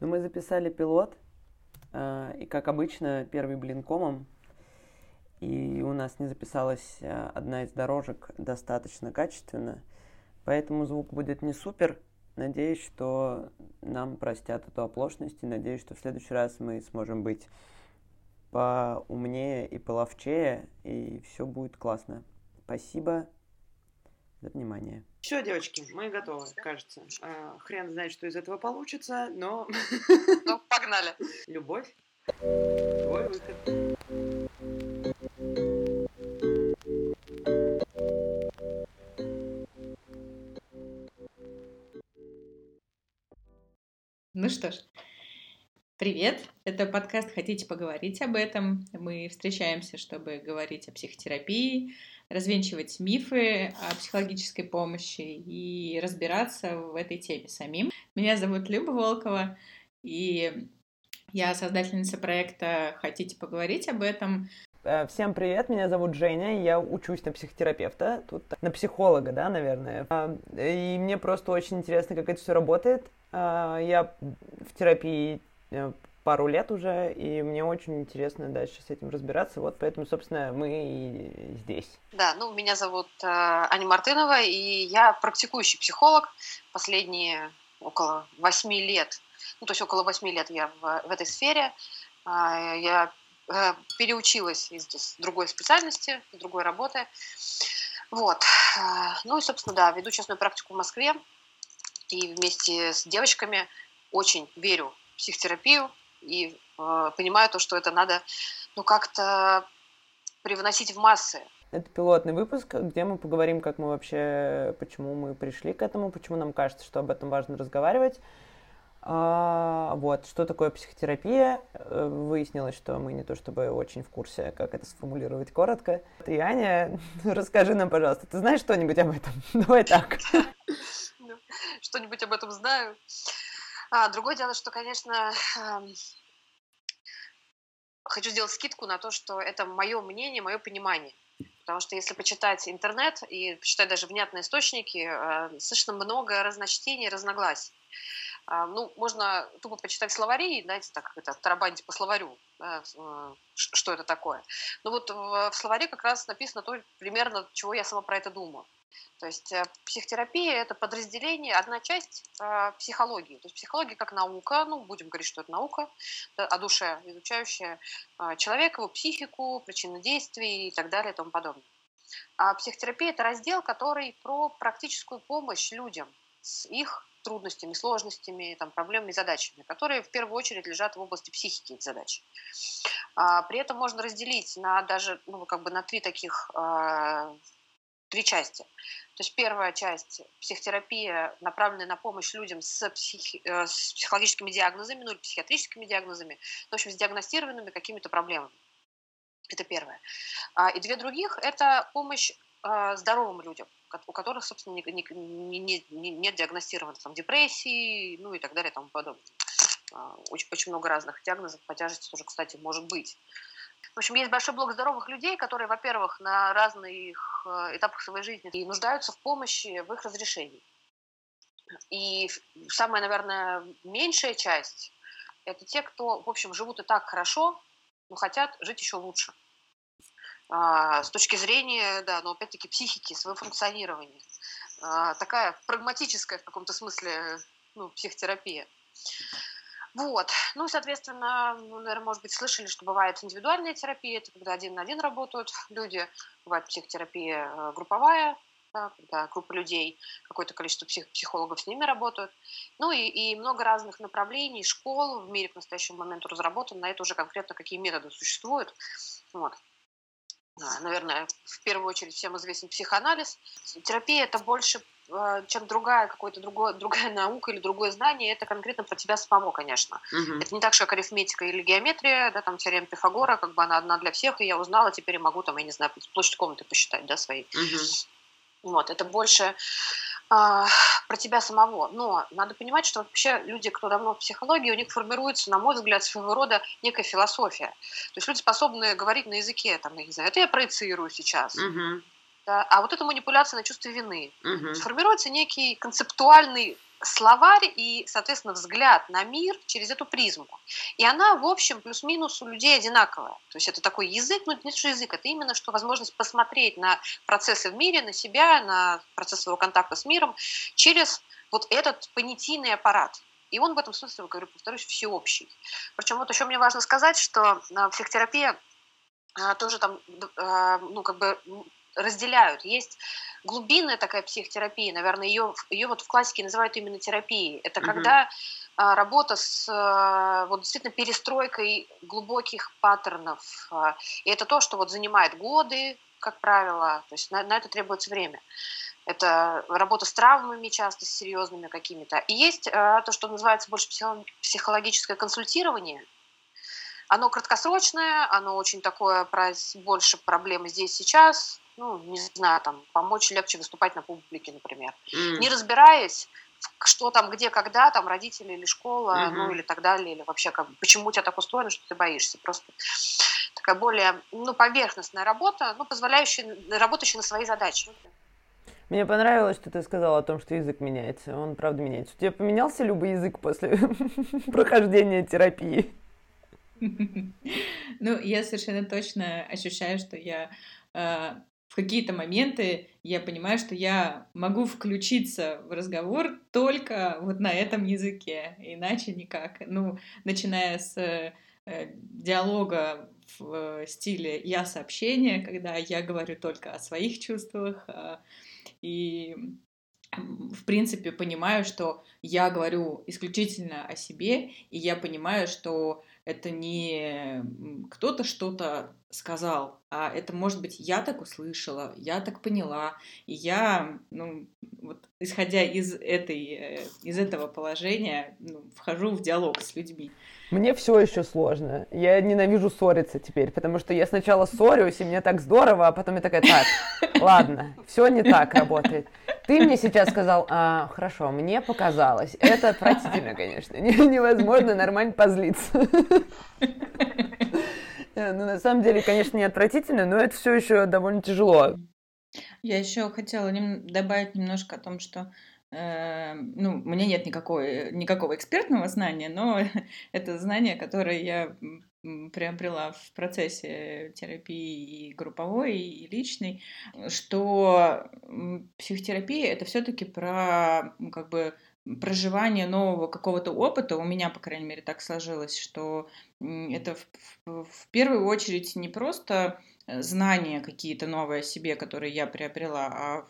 Ну, мы записали пилот, э, и, как обычно, первый блин комом, и у нас не записалась э, одна из дорожек достаточно качественно, поэтому звук будет не супер. Надеюсь, что нам простят эту оплошность, и надеюсь, что в следующий раз мы сможем быть поумнее и половчее, и все будет классно. Спасибо за внимание. Все, девочки, мы готовы, кажется. А, хрен знает, что из этого получится, но... Ну, погнали. Любовь. Твой выход. Ну что ж, привет! Это подкаст «Хотите поговорить об этом?» Мы встречаемся, чтобы говорить о психотерапии, развенчивать мифы о психологической помощи и разбираться в этой теме самим. Меня зовут Люба Волкова, и я создательница проекта «Хотите поговорить об этом?». Э, всем привет, меня зовут Женя, я учусь на психотерапевта, тут на психолога, да, наверное. А, и мне просто очень интересно, как это все работает. А, я в терапии пару лет уже, и мне очень интересно дальше с этим разбираться. Вот поэтому, собственно, мы и здесь. Да, ну, меня зовут э, Аня Мартынова, и я практикующий психолог. Последние около восьми лет, ну, то есть около восьми лет я в, в этой сфере. Э, я э, переучилась из другой специальности, из другой работы. Вот. Э, ну и, собственно, да, веду частную практику в Москве. И вместе с девочками очень верю психотерапию, и э, понимаю то, что это надо ну как-то привносить в массы. Это пилотный выпуск, где мы поговорим, как мы вообще, почему мы пришли к этому, почему нам кажется, что об этом важно разговаривать. А, вот, что такое психотерапия? Э, выяснилось, что мы не то чтобы очень в курсе, как это сформулировать коротко. И Аня, расскажи нам, пожалуйста, ты знаешь что-нибудь об этом? Давай так. Что-нибудь об этом знаю. А, другое дело, что, конечно, хочу сделать скидку на то, что это мое мнение, мое понимание. Потому что если почитать интернет и почитать даже внятные источники, э, достаточно много разночтений, разногласий. А, ну, можно тупо почитать словари знаете, так это, тарабанить по словарю, да, э, что это такое. Но вот в словаре как раз написано то, примерно, чего я сама про это думаю. То есть э, психотерапия – это подразделение, одна часть э, психологии. То есть психология как наука, ну, будем говорить, что это наука, о душе, изучающая э, человека, его психику, причины действий и так далее и тому подобное. А психотерапия – это раздел, который про практическую помощь людям с их трудностями, сложностями, там, проблемами, задачами, которые в первую очередь лежат в области психики эти задачи. А, при этом можно разделить на даже ну, как бы на три таких а, три части. То есть первая часть – психотерапия, направленная на помощь людям с, психи, э, с психологическими диагнозами, ну или психиатрическими диагнозами, в общем, с диагностированными какими-то проблемами. Это первое. А, и две других – это помощь э, здоровым людям, у которых, собственно, не, не, не, не, нет диагностировано там, депрессии, ну и так далее и тому подобное. А, очень, очень много разных диагнозов по тяжести тоже, кстати, может быть. В общем, есть большой блок здоровых людей, которые, во-первых, на разных э, этапах своей жизни и нуждаются в помощи в их разрешении. И самая, наверное, меньшая часть – это те, кто, в общем, живут и так хорошо, но хотят жить еще лучше. А, с точки зрения, да, но опять-таки психики, своего функционирования. А, такая прагматическая в каком-то смысле ну, психотерапия. Вот. Ну, соответственно, ну, наверное, может быть, слышали, что бывает индивидуальная терапия, это когда один на один работают люди, бывает психотерапия э, групповая, да, когда группа людей, какое-то количество псих, психологов с ними работают. Ну и, и много разных направлений, школ в мире к настоящему моменту разработано, на это уже конкретно какие методы существуют. Вот. Наверное, в первую очередь всем известен психоанализ. Терапия – это больше чем другая какой-то другой, другая наука или другое знание, это конкретно про тебя самого, конечно. Угу. Это не так, что как арифметика или геометрия, да, там теорема Пифагора, как бы она одна для всех, и я узнала, теперь я могу там, я не знаю, площадь комнаты посчитать, да, своей. Угу. Вот, это больше а, про тебя самого. Но надо понимать, что вообще люди, кто давно в психологии, у них формируется, на мой взгляд, своего рода некая философия. То есть люди способны говорить на языке, там, я не знаю, это я проецирую сейчас. Угу да, а вот эта манипуляция на чувство вины. Угу. Формируется некий концептуальный словарь и, соответственно, взгляд на мир через эту призму. И она, в общем, плюс-минус у людей одинаковая. То есть это такой язык, ну, не что язык, это именно что возможность посмотреть на процессы в мире, на себя, на процесс своего контакта с миром через вот этот понятийный аппарат. И он в этом смысле, говорю, повторюсь, всеобщий. Причем вот еще мне важно сказать, что а, психотерапия а, тоже там, а, ну, как бы разделяют. Есть глубинная такая психотерапия, наверное, ее, ее вот в классике называют именно терапией. Это угу. когда а, работа с а, вот действительно перестройкой глубоких паттернов. А, и это то, что вот занимает годы, как правило, то есть на, на это требуется время. Это работа с травмами часто, с серьезными какими-то. И есть а, то, что называется больше психологическое консультирование. Оно краткосрочное, оно очень такое про больше проблемы здесь сейчас, ну, не знаю, там, помочь легче выступать на публике, например. Mm. Не разбираясь, что там, где, когда, там, родители или школа, mm-hmm. ну, или так далее, или вообще, как, почему у тебя так устроено, что ты боишься. Просто такая более, ну, поверхностная работа, ну, позволяющая, работающая на свои задачи. Мне понравилось, что ты сказала о том, что язык меняется. Он, правда, меняется. У тебя поменялся любой язык после прохождения терапии? Ну, я совершенно точно ощущаю, что я э, в какие-то моменты я понимаю, что я могу включиться в разговор только вот на этом языке, иначе никак. Ну, начиная с э, диалога в э, стиле «я сообщение», когда я говорю только о своих чувствах, э, и в принципе понимаю, что я говорю исключительно о себе, и я понимаю, что это не кто-то что-то сказал, а это может быть я так услышала, я так поняла, и я, ну, вот исходя из этой, э, из этого положения, ну, вхожу в диалог с людьми. Мне все еще сложно. Я ненавижу ссориться теперь, потому что я сначала ссорюсь, и мне так здорово, а потом я такая, так, ладно, все не так работает. Ты мне сейчас сказал, а, хорошо, мне показалось. Это отвратительно, конечно. Невозможно нормально позлиться. Э, ну, на самом деле, конечно, не отвратительно, но это все еще довольно тяжело. Я еще хотела добавить немножко о том, что э, ну, у меня нет никакой, никакого экспертного знания, но это знание, которое я приобрела в процессе терапии и групповой, и личной, что психотерапия это все-таки про как бы проживание нового какого-то опыта, у меня, по крайней мере, так сложилось, что это в, в, в первую очередь не просто э, знания какие-то новые о себе, которые я приобрела, а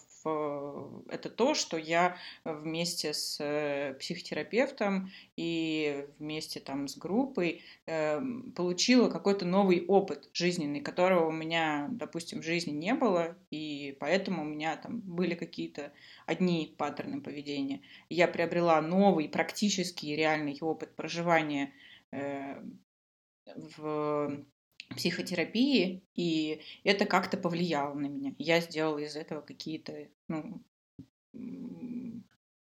это то, что я вместе с э, психотерапевтом и вместе там с группой э, получила какой-то новый опыт жизненный, которого у меня, допустим, в жизни не было, и поэтому у меня там были какие-то одни паттерны поведения. Я приобрела новый практический реальный опыт проживания э, в психотерапии, и это как-то повлияло на меня. Я сделала из этого какие-то ну,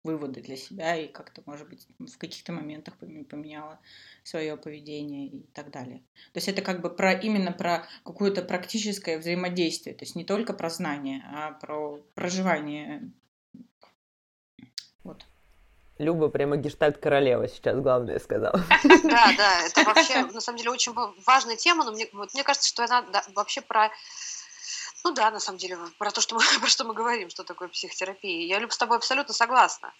выводы для себя и как-то, может быть, в каких-то моментах поменяла свое поведение и так далее. То есть это как бы про именно про какое-то практическое взаимодействие, то есть не только про знание, а про проживание. Люба прямо гештальт королева сейчас главное сказала. Да, да, это вообще, на самом деле, очень важная тема, но мне, вот, мне кажется, что она да, вообще про ну да, на самом деле, про то, что мы, про что мы говорим, что такое психотерапия. Я, Люб, с тобой абсолютно согласна.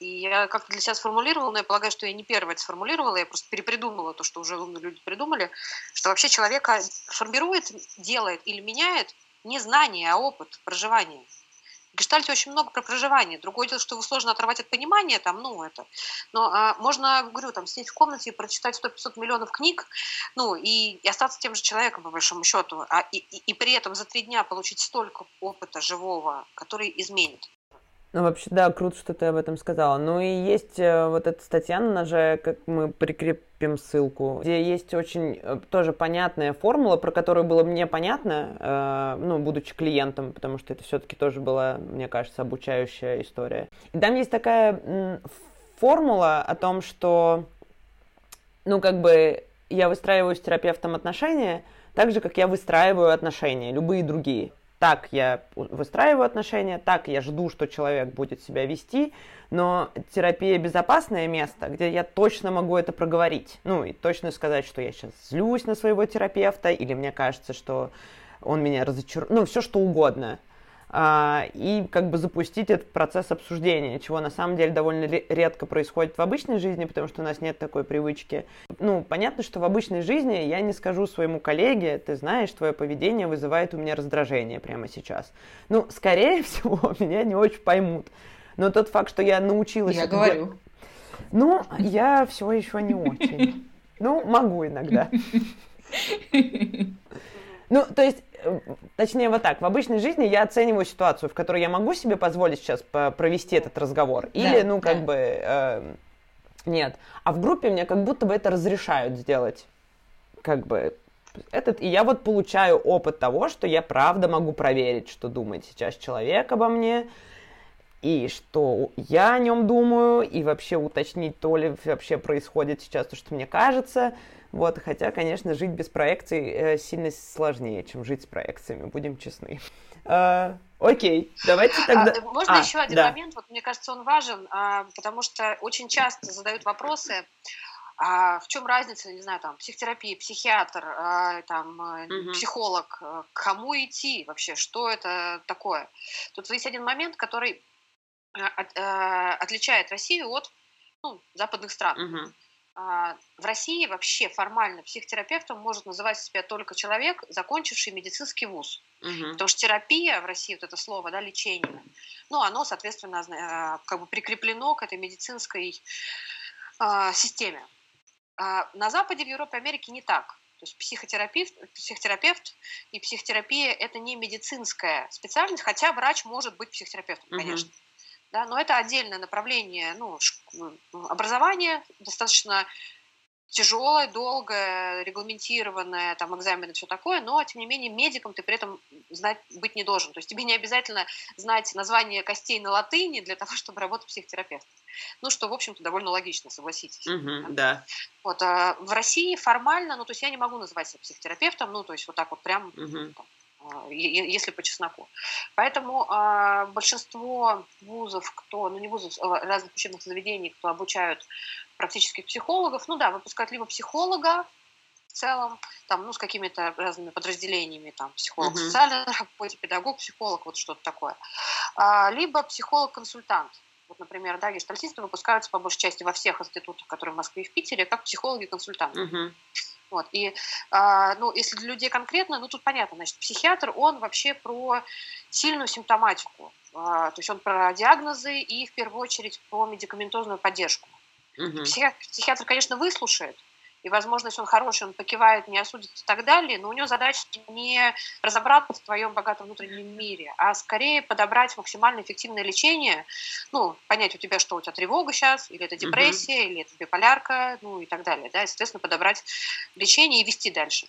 И я как-то для себя сформулировала, но я полагаю, что я не первая это сформулировала, я просто перепридумала то, что уже умные люди придумали, что вообще человека формирует, делает или меняет не знание, а опыт проживания. В гештальте очень много про проживание. Другое дело, что его сложно оторвать от понимания, там, ну, это. Но а, можно, говорю, там, сидеть в комнате и прочитать 100-500 миллионов книг, ну, и, и остаться тем же человеком, по большому счету, а, и, и, и при этом за три дня получить столько опыта живого, который изменит. Ну, вообще, да, круто, что ты об этом сказала. Ну и есть э, вот эта статья на ноже, как мы прикрепим ссылку, где есть очень э, тоже понятная формула, про которую было мне понятно, э, ну, будучи клиентом, потому что это все-таки тоже была, мне кажется, обучающая история. И там есть такая формула о том, что, ну, как бы я выстраиваю с терапевтом отношения так же, как я выстраиваю отношения, любые другие. Так я выстраиваю отношения, так я жду, что человек будет себя вести, но терапия безопасное место, где я точно могу это проговорить. Ну, и точно сказать, что я сейчас злюсь на своего терапевта, или мне кажется, что он меня разочаровал, ну, все что угодно. А, и как бы запустить этот процесс обсуждения, чего на самом деле довольно редко происходит в обычной жизни, потому что у нас нет такой привычки. Ну, понятно, что в обычной жизни я не скажу своему коллеге, ты знаешь, твое поведение вызывает у меня раздражение прямо сейчас. Ну, скорее всего, меня не очень поймут. Но тот факт, что я научилась... Я говорю. Ну, я все еще не очень. Ну, могу иногда. Ну, то есть, э, точнее вот так, в обычной жизни я оцениваю ситуацию, в которой я могу себе позволить сейчас провести этот разговор, или, да, ну, как да. бы, э, нет. А в группе мне как будто бы это разрешают сделать, как бы, этот, и я вот получаю опыт того, что я правда могу проверить, что думает сейчас человек обо мне, и что я о нем думаю, и вообще уточнить, то ли вообще происходит сейчас то, что мне кажется, вот, хотя, конечно, жить без проекций э, сильно сложнее, чем жить с проекциями, будем честны. Э, окей, давайте а, тогда... А, можно а, еще один да. момент? Вот мне кажется, он важен, а, потому что очень часто задают вопросы, а в чем разница, не знаю, там, психотерапия, психиатр, а, там, угу. психолог, к кому идти вообще, что это такое? Тут есть один момент, который от, отличает Россию от ну, западных стран. Угу. В России вообще формально психотерапевтом может называть себя только человек, закончивший медицинский вуз. Угу. Потому что терапия в России, вот это слово, да, лечение, ну, оно, соответственно, а, как бы прикреплено к этой медицинской э, системе. А на Западе, в Европе, Америке не так. То есть психотерапевт, психотерапевт и психотерапия – это не медицинская специальность, хотя врач может быть психотерапевтом, конечно. Угу да, но это отдельное направление ну, образования, достаточно тяжелое, долгое, регламентированное, там, экзамены, все такое, но, тем не менее, медиком ты при этом знать быть не должен. То есть тебе не обязательно знать название костей на латыни для того, чтобы работать психотерапевтом. Ну, что, в общем-то, довольно логично, согласитесь. Угу, да. Вот, а в России формально, ну, то есть я не могу называть себя психотерапевтом, ну, то есть вот так вот прям, угу. там, если по чесноку. Поэтому э, большинство вузов, кто, ну не вузов, а разных учебных заведений, кто обучают практических психологов, ну да, выпускают либо психолога в целом, там, ну, с какими-то разными подразделениями, там, психолог uh-huh. социальной работе, педагог, психолог, вот что-то такое, а, либо психолог-консультант. Вот, например, да, гештальтисты выпускаются по большей части во всех институтах, которые в Москве и в Питере, как психологи-консультанты. Uh-huh. Вот. И, э, ну, если для людей конкретно, ну, тут понятно, значит, психиатр, он вообще про сильную симптоматику. Э, то есть он про диагнозы и, в первую очередь, про медикаментозную поддержку. Угу. Психиатр, психиатр, конечно, выслушает, и, возможно, если он хороший, он покивает, не осудит и так далее, но у него задача не разобраться в твоем богатом внутреннем мире, а скорее подобрать максимально эффективное лечение, ну, понять у тебя, что у тебя тревога сейчас, или это депрессия, угу. или это биполярка, ну и так далее, да, и, соответственно, подобрать лечение и вести дальше.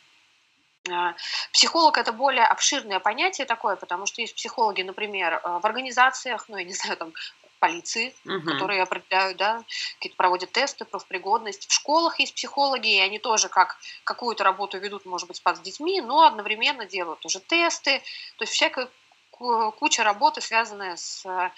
А, психолог это более обширное понятие такое, потому что есть психологи, например, э, в организациях, ну, я не знаю, там, полиции, угу. которые определяют, да, какие-то проводят тесты, профпригодность. В школах есть психологи, и они тоже как какую-то работу ведут, может быть, с детьми, но одновременно делают уже тесты. То есть всякая куча работы, связанная с э,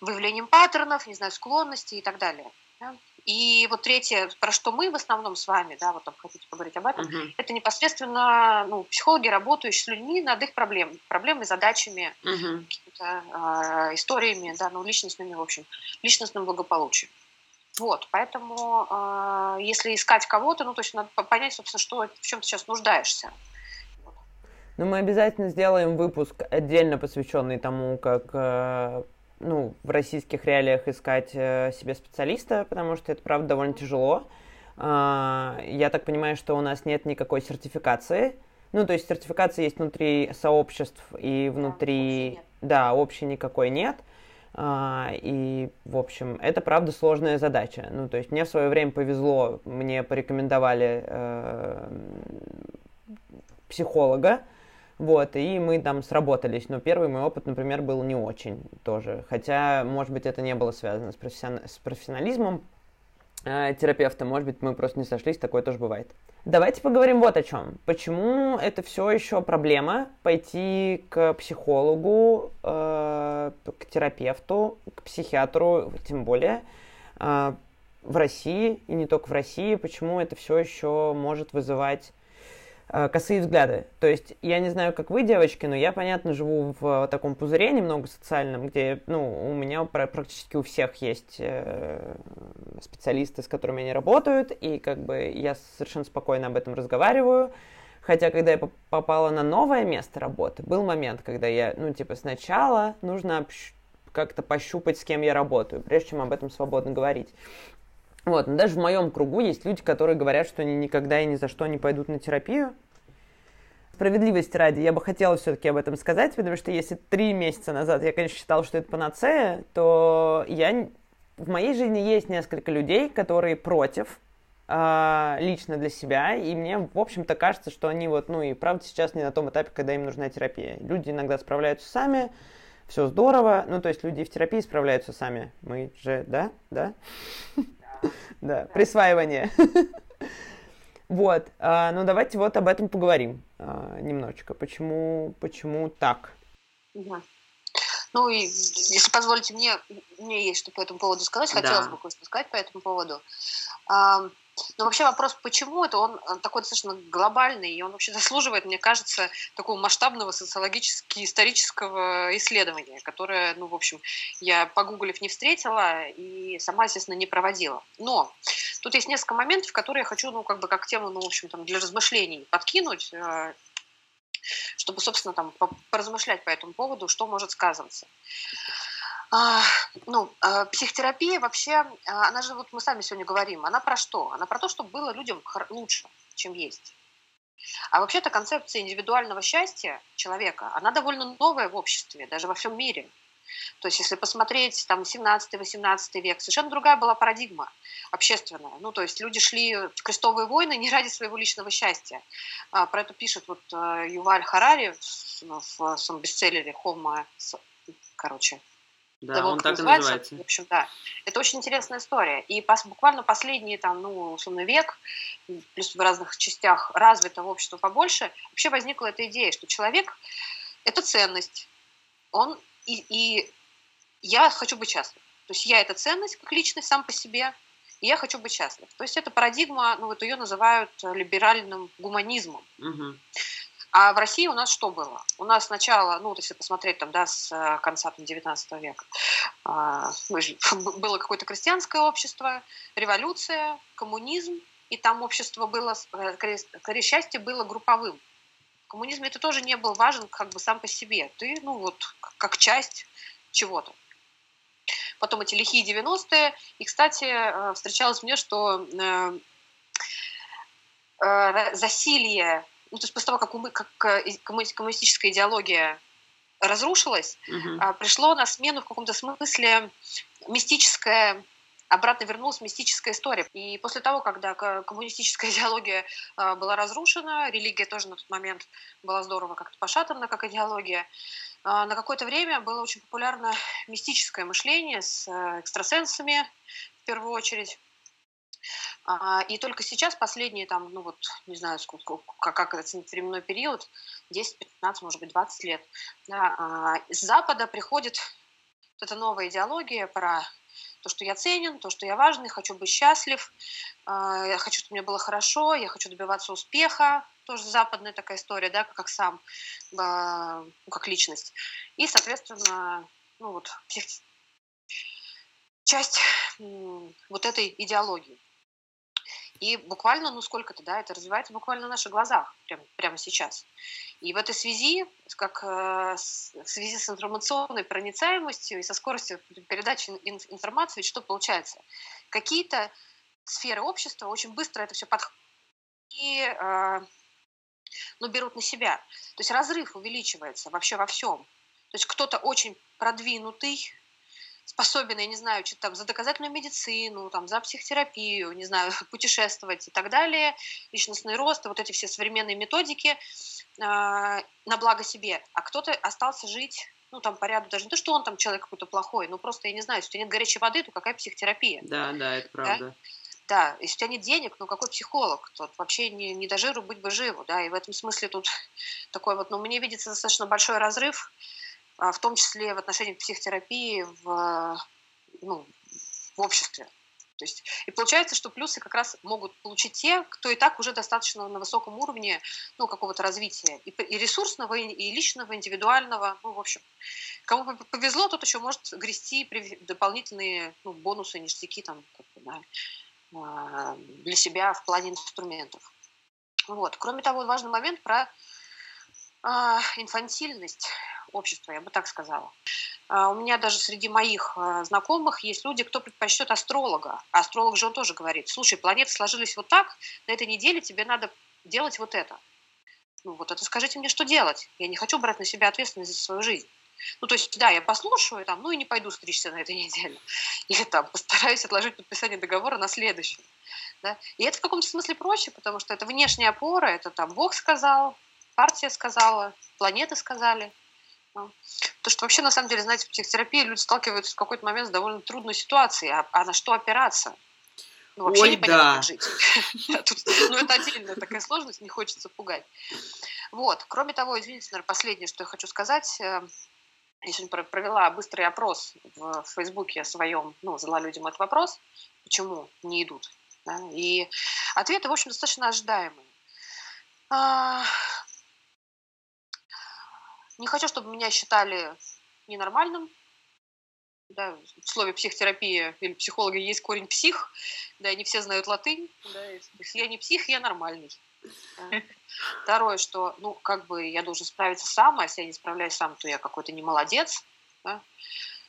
выявлением паттернов, не знаю, склонностей и так далее. Да? И вот третье, про что мы в основном с вами, да, вот там хотите поговорить об этом, uh-huh. это непосредственно ну, психологи, работающие с людьми над их проблемами, проблемами, задачами, uh-huh. какими-то э, историями, да, ну, личностными, в общем, личностным благополучием. Вот, поэтому э, если искать кого-то, ну, то есть надо понять, собственно, что, в чем ты сейчас нуждаешься. Ну, мы обязательно сделаем выпуск отдельно посвященный тому, как э, ну, в российских реалиях искать э, себе специалиста, потому что это, правда, довольно тяжело. А, я так понимаю, что у нас нет никакой сертификации. Ну, то есть сертификация есть внутри сообществ и внутри... Да, общей никакой нет. А, и, в общем, это, правда, сложная задача. Ну, то есть мне в свое время повезло, мне порекомендовали э, психолога, вот, и мы там сработались. Но первый мой опыт, например, был не очень тоже. Хотя, может быть, это не было связано с, профессион... с профессионализмом. э, терапевта. Может быть, мы просто не сошлись, такое тоже бывает. Давайте поговорим вот о чем. Почему это все еще проблема пойти к психологу, э, к терапевту, к психиатру, тем более э, в России и не только в России. Почему это все еще может вызывать косые взгляды. То есть я не знаю, как вы, девочки, но я, понятно, живу в таком пузыре немного социальном, где, ну, у меня практически у всех есть э, специалисты, с которыми они работают, и как бы я совершенно спокойно об этом разговариваю. Хотя, когда я попала на новое место работы, был момент, когда я, ну, типа, сначала нужно как-то пощупать, с кем я работаю, прежде чем об этом свободно говорить. Вот, но даже в моем кругу есть люди, которые говорят, что они никогда и ни за что не пойдут на терапию. Справедливости ради, я бы хотела все-таки об этом сказать, потому что если три месяца назад я, конечно, считала, что это панацея, то я... в моей жизни есть несколько людей, которые против э, лично для себя, и мне, в общем-то, кажется, что они вот, ну и правда сейчас не на том этапе, когда им нужна терапия. Люди иногда справляются сами, все здорово, ну то есть люди в терапии справляются сами. Мы же, да, да? Да, присваивание. Вот, а, ну давайте вот об этом поговорим а, немножечко. Почему, почему так? Ну и если позволите мне, мне есть что по этому поводу сказать, хотелось да. бы кое-что сказать по этому поводу. Но вообще вопрос, почему это, он такой достаточно глобальный, и он вообще заслуживает, мне кажется, такого масштабного социологически-исторического исследования, которое, ну, в общем, я погуглив не встретила и сама, естественно, не проводила. Но тут есть несколько моментов, которые я хочу, ну, как бы как тему, ну, в общем, там, для размышлений подкинуть, э, чтобы, собственно, там, поразмышлять по этому поводу, что может сказываться. А, ну, а, психотерапия вообще, а, она же, вот мы сами сегодня говорим, она про что? Она про то, чтобы было людям лучше, чем есть. А вообще-то концепция индивидуального счастья человека, она довольно новая в обществе, даже во всем мире. То есть, если посмотреть там 17-18 век, совершенно другая была парадигма общественная. Ну, то есть люди шли в крестовые войны не ради своего личного счастья. Про это пишет вот э, Юваль Харари в своем бестселлере «Homo», короче, да, того, он так называется. и называется. В общем, да. Это очень интересная история. И пос, буквально последний, там, ну, условно, век, плюс в разных частях развитого общества побольше, вообще возникла эта идея, что человек – это ценность. Он и, и я хочу быть счастлив. То есть я – это ценность как личность сам по себе, и я хочу быть счастлив. То есть это парадигма, ну вот ее называют либеральным гуманизмом. Угу. А в России у нас что было? У нас сначала, ну, если посмотреть там, да, с э, конца там, 19 века, а, было какое-то крестьянское общество, революция, коммунизм, и там общество было, э, скорее, скорее счастье было групповым. В коммунизме это тоже не был важен как бы сам по себе. Ты, ну, вот, как часть чего-то. Потом эти лихие 90-е. И, кстати, э, встречалось мне, что засилье ну, то есть после того, как, умы, как э, коммунистическая идеология разрушилась, угу. пришло на смену в каком-то смысле мистическое обратно вернулась мистическая история. И после того, когда коммунистическая идеология а, была разрушена, религия тоже на тот момент была здорово как-то пошатана, как идеология, а, на какое-то время было очень популярно мистическое мышление с э, экстрасенсами, в первую очередь. А, и только сейчас, последние, там, ну вот, не знаю, сколько, как, как оценить временной период, 10, 15, может быть, 20 лет, да, а, с Запада приходит вот эта новая идеология про то, что я ценен, то, что я важный, хочу быть счастлив, а, я хочу, чтобы мне было хорошо, я хочу добиваться успеха, тоже западная такая история, да, как сам, ну, как личность. И, соответственно, ну вот, часть вот этой идеологии. И буквально, ну сколько-то, да, это развивается буквально на наших глазах, прям, прямо сейчас. И в этой связи, как э, в связи с информационной проницаемостью и со скоростью передачи информации, что получается? Какие-то сферы общества очень быстро это все подходят и э, ну, берут на себя. То есть разрыв увеличивается вообще во всем. То есть кто-то очень продвинутый, способен, я не знаю, что-то там за доказательную медицину, там, за психотерапию, не знаю, путешествовать и так далее, личностный рост, вот эти все современные методики э, на благо себе. А кто-то остался жить ну, там, по ряду, даже не то, что он там человек какой-то плохой, но просто, я не знаю, если у тебя нет горячей воды, то какая психотерапия? Да, да, это правда. Да? Да, если у тебя нет денег, ну какой психолог? Тут вообще не, не до жиру быть бы живу, да, и в этом смысле тут такой вот, ну, мне видится достаточно большой разрыв, в том числе в отношении психотерапии в, ну, в обществе. То есть, и получается, что плюсы как раз могут получить те, кто и так уже достаточно на высоком уровне ну, какого-то развития. И, и ресурсного, и личного, индивидуального. Ну, в общем, кому повезло, тот еще может грести дополнительные ну, бонусы, ништяки там, как бы, да, а, для себя в плане инструментов. Вот. Кроме того, важный момент про а, инфантильность общества, я бы так сказала. А, у меня даже среди моих знакомых есть люди, кто предпочтет астролога. А астролог же он тоже говорит, слушай, планеты сложились вот так, на этой неделе тебе надо делать вот это. Ну вот это скажите мне, что делать. Я не хочу брать на себя ответственность за свою жизнь. Ну, то есть, да, я послушаю, там, ну и не пойду стричься на этой неделе. Или там постараюсь отложить подписание договора на следующий. Да? И это в каком-то смысле проще, потому что это внешняя опора, это там Бог сказал, партия сказала, планеты сказали. То, что вообще, на самом деле, знаете, в психотерапии люди сталкиваются в какой-то момент с довольно трудной ситуацией, а, а на что опираться? Ну, вообще Ой, непонятно, да. как жить. ну, это отдельная такая сложность, не хочется пугать. Вот. Кроме того, извините, наверное, последнее, что я хочу сказать. Э, я сегодня провела быстрый опрос в Фейсбуке своем, ну, задала людям этот вопрос, почему не идут. Да? И ответы, в общем, достаточно ожидаемые. Не хочу, чтобы меня считали ненормальным. Да, в слове психотерапия или психологи есть корень псих, да, не все знают латынь. Да, если я не псих, я нормальный. Второе, что, ну, как бы я должен справиться сам, а если я не справляюсь сам, то я какой-то не молодец. Да,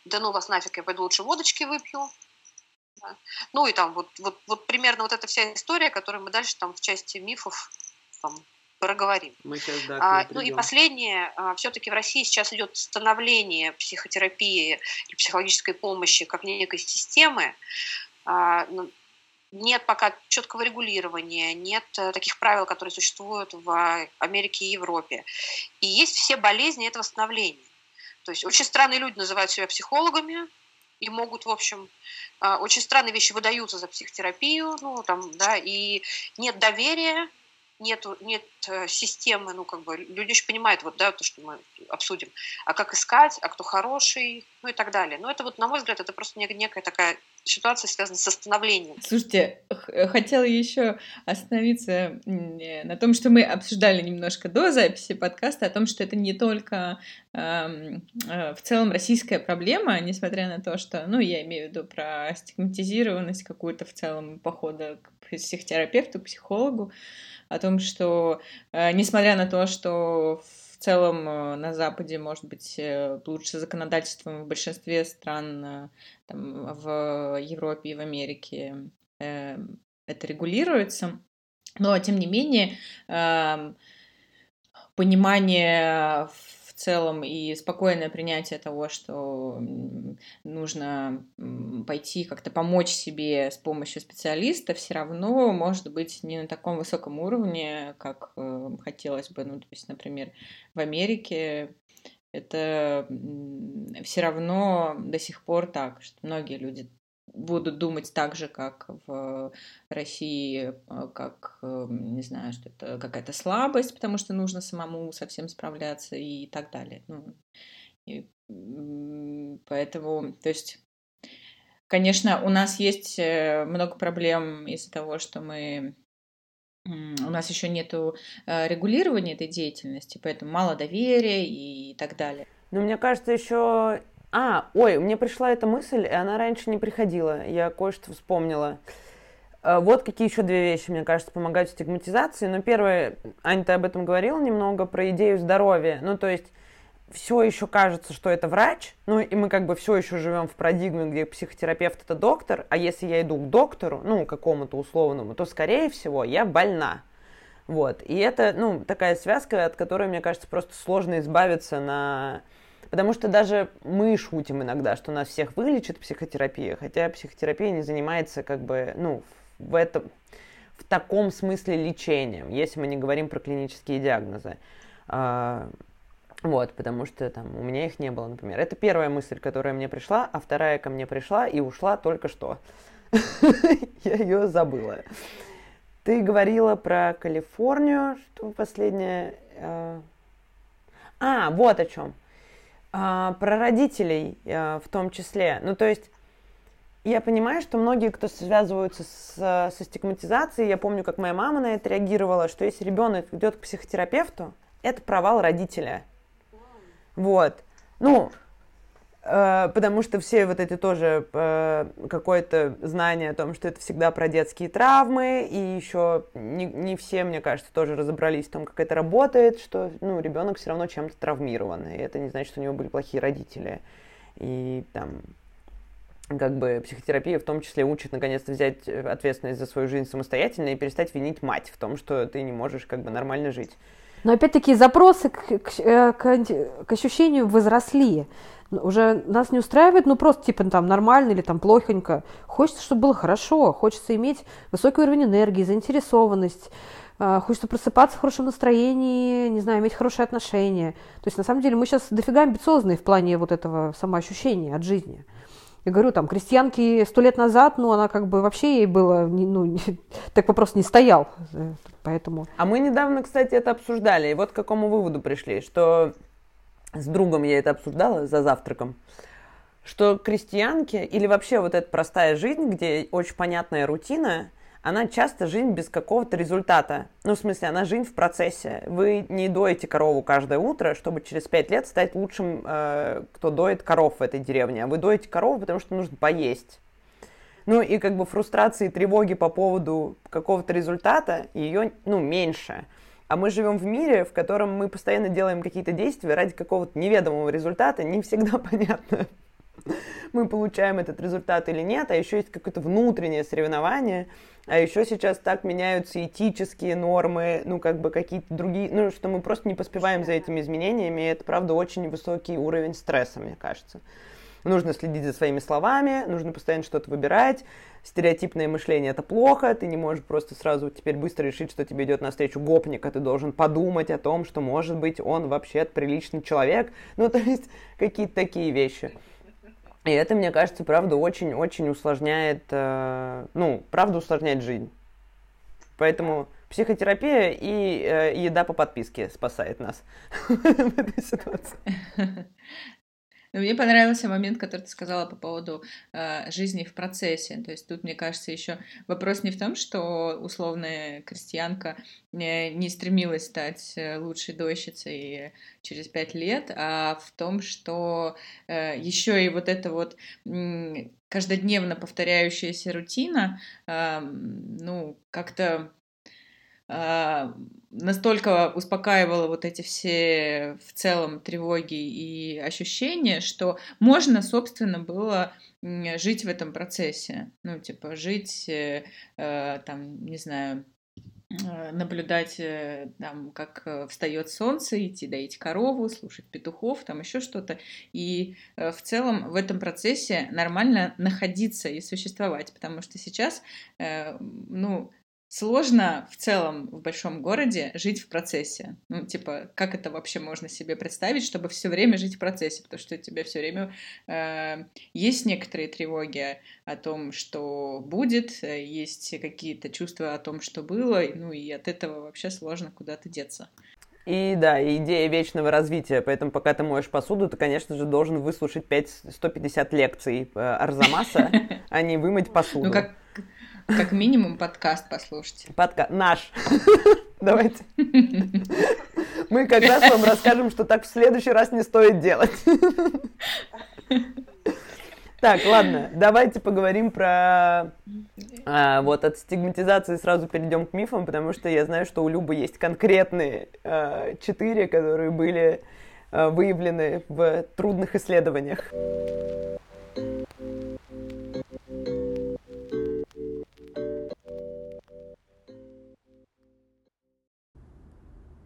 да ну вас нафиг, я пойду лучше водочки выпью. Да. Ну и там вот, вот, вот примерно вот эта вся история, которую мы дальше там в части мифов там, проговорим. Мы сейчас, да, а, ну и последнее, а, все-таки в России сейчас идет становление психотерапии и психологической помощи как некой системы. А, ну, нет пока четкого регулирования, нет э, таких правил, которые существуют в Америке и Европе. И есть все болезни этого становления. То есть очень странные люди называют себя психологами и могут, в общем, очень странные вещи выдаются за психотерапию, ну, там, да, и нет доверия, нет, нет системы, ну, как бы, люди еще понимают, вот, да, то, что мы обсудим, а как искать, а кто хороший, ну, и так далее. Но это вот, на мой взгляд, это просто некая такая ситуация связана с остановлением. Слушайте, хотела еще остановиться на том, что мы обсуждали немножко до записи подкаста, о том, что это не только э, в целом российская проблема, несмотря на то, что, ну, я имею в виду про стигматизированность какую-то в целом похода к психотерапевту, психологу, о том, что, э, несмотря на то, что в целом э, на Западе, может быть, э, лучше законодательством в большинстве стран э, там, в Европе и в Америке это регулируется. Но, тем не менее, эм, понимание целом и спокойное принятие того, что нужно пойти как-то помочь себе с помощью специалиста, все равно может быть не на таком высоком уровне, как э, хотелось бы. Ну, то есть, например, в Америке это все равно до сих пор так, что многие люди будут думать так же, как в России, э, как, э, не знаю, что это какая-то слабость, потому что нужно самому совсем справляться и так далее. Ну, и поэтому, то есть, конечно, у нас есть э, много проблем из-за того, что мы у нас еще нету регулирования этой деятельности, поэтому мало доверия и так далее. Но мне кажется, еще а, ой, мне пришла эта мысль, и она раньше не приходила. Я кое-что вспомнила. Э, вот какие еще две вещи, мне кажется, помогают стигматизации. Ну, первое, Аня, ты об этом говорила немного, про идею здоровья. Ну, то есть, все еще кажется, что это врач, ну, и мы как бы все еще живем в парадигме, где психотерапевт это доктор, а если я иду к доктору, ну, какому-то условному, то, скорее всего, я больна. Вот, и это, ну, такая связка, от которой, мне кажется, просто сложно избавиться на Потому что даже мы шутим иногда, что нас всех вылечит психотерапия, хотя психотерапия не занимается как бы, ну, в этом, в таком смысле лечением, если мы не говорим про клинические диагнозы. А, вот, потому что там у меня их не было, например. Это первая мысль, которая мне пришла, а вторая ко мне пришла и ушла только что. я ее забыла. Ты говорила про Калифорнию, что последнее... Э, а, вот о чем. А, про родителей э, в том числе. Ну, то есть я понимаю, что многие, кто связываются с, со стигматизацией, я помню, как моя мама на это реагировала, что если ребенок идет к психотерапевту, это провал родителя. Вот. Ну, потому что все вот эти тоже э, какое-то знание о том, что это всегда про детские травмы, и еще не, не все, мне кажется, тоже разобрались в том, как это работает, что ну, ребенок все равно чем-то травмирован, и это не значит, что у него были плохие родители. И там как бы психотерапия в том числе учит наконец-то взять э, ответственность за свою жизнь самостоятельно и перестать винить мать в том, что ты не можешь как бы нормально жить. Но опять-таки запросы к, к, э, к, к ощущению возросли. Уже нас не устраивает, ну просто типа там нормально или там плохонько. Хочется, чтобы было хорошо, хочется иметь высокий уровень энергии, заинтересованность, э, хочется просыпаться в хорошем настроении, не знаю, иметь хорошие отношения. То есть на самом деле мы сейчас дофига амбициозные в плане вот этого самоощущения от жизни. Я говорю, там, крестьянки сто лет назад, ну, она как бы вообще ей было, ну, так вопрос не стоял, поэтому... А мы недавно, кстати, это обсуждали, и вот к какому выводу пришли, что с другом я это обсуждала за завтраком, что крестьянки или вообще вот эта простая жизнь, где очень понятная рутина, она часто жизнь без какого-то результата. Ну, в смысле, она жизнь в процессе. Вы не доите корову каждое утро, чтобы через пять лет стать лучшим, э, кто доит коров в этой деревне. А вы доите корову, потому что нужно поесть. Ну, и как бы фрустрации, тревоги по поводу какого-то результата, ее, ну, меньше. А мы живем в мире, в котором мы постоянно делаем какие-то действия ради какого-то неведомого результата, не всегда понятно, мы получаем этот результат или нет, а еще есть какое-то внутреннее соревнование, а еще сейчас так меняются этические нормы, ну, как бы какие-то другие, ну, что мы просто не поспеваем за этими изменениями, и это, правда, очень высокий уровень стресса, мне кажется. Нужно следить за своими словами, нужно постоянно что-то выбирать. Стереотипное мышление – это плохо, ты не можешь просто сразу теперь быстро решить, что тебе идет навстречу гопник, а ты должен подумать о том, что, может быть, он вообще приличный человек. Ну, то есть, какие-то такие вещи. И это, мне кажется, правда, очень-очень усложняет, э, ну, правда усложняет жизнь. Поэтому психотерапия и э, еда по подписке спасает нас в этой ситуации. Мне понравился момент, который ты сказала по поводу э, жизни в процессе. То есть тут, мне кажется, еще вопрос не в том, что условная крестьянка не, не стремилась стать э, лучшей дойщицей через пять лет, а в том, что э, еще и вот это вот э, каждодневно повторяющаяся рутина, э, ну, как-то настолько успокаивало вот эти все в целом тревоги и ощущения, что можно, собственно, было жить в этом процессе. Ну, типа, жить, э, э, там, не знаю, э, наблюдать, там, как встает солнце, идти доить корову, слушать петухов, там еще что-то. И в целом в этом процессе нормально находиться и существовать, потому что сейчас, ну, сложно в целом в большом городе жить в процессе. Ну, типа, как это вообще можно себе представить, чтобы все время жить в процессе? Потому что у тебя все время э, есть некоторые тревоги о том, что будет, есть какие-то чувства о том, что было, ну и от этого вообще сложно куда-то деться. И да, идея вечного развития, поэтому пока ты моешь посуду, ты, конечно же, должен выслушать 5, 150 лекций э, Арзамаса, а не вымыть посуду. Ну, как, как минимум подкаст послушайте. Подкаст наш. Давайте. Мы как раз вам расскажем, что так в следующий раз не стоит делать. Так, ладно, давайте поговорим про... А, вот от стигматизации сразу перейдем к мифам, потому что я знаю, что у Любы есть конкретные а, четыре, которые были а, выявлены в трудных исследованиях.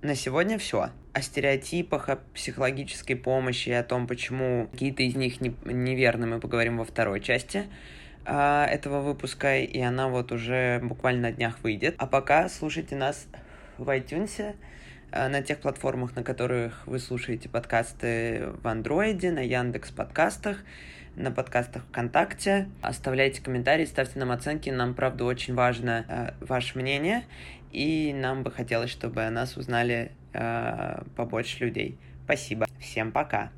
На сегодня все. О стереотипах, о психологической помощи, о том, почему какие-то из них не, неверны, мы поговорим во второй части э, этого выпуска, и она вот уже буквально на днях выйдет. А пока слушайте нас в iTunes, э, на тех платформах, на которых вы слушаете подкасты в Андроиде, на Яндекс подкастах, на подкастах ВКонтакте. Оставляйте комментарии, ставьте нам оценки. Нам, правда, очень важно э, ваше мнение. И нам бы хотелось, чтобы нас узнали э, побольше людей. Спасибо. Всем пока.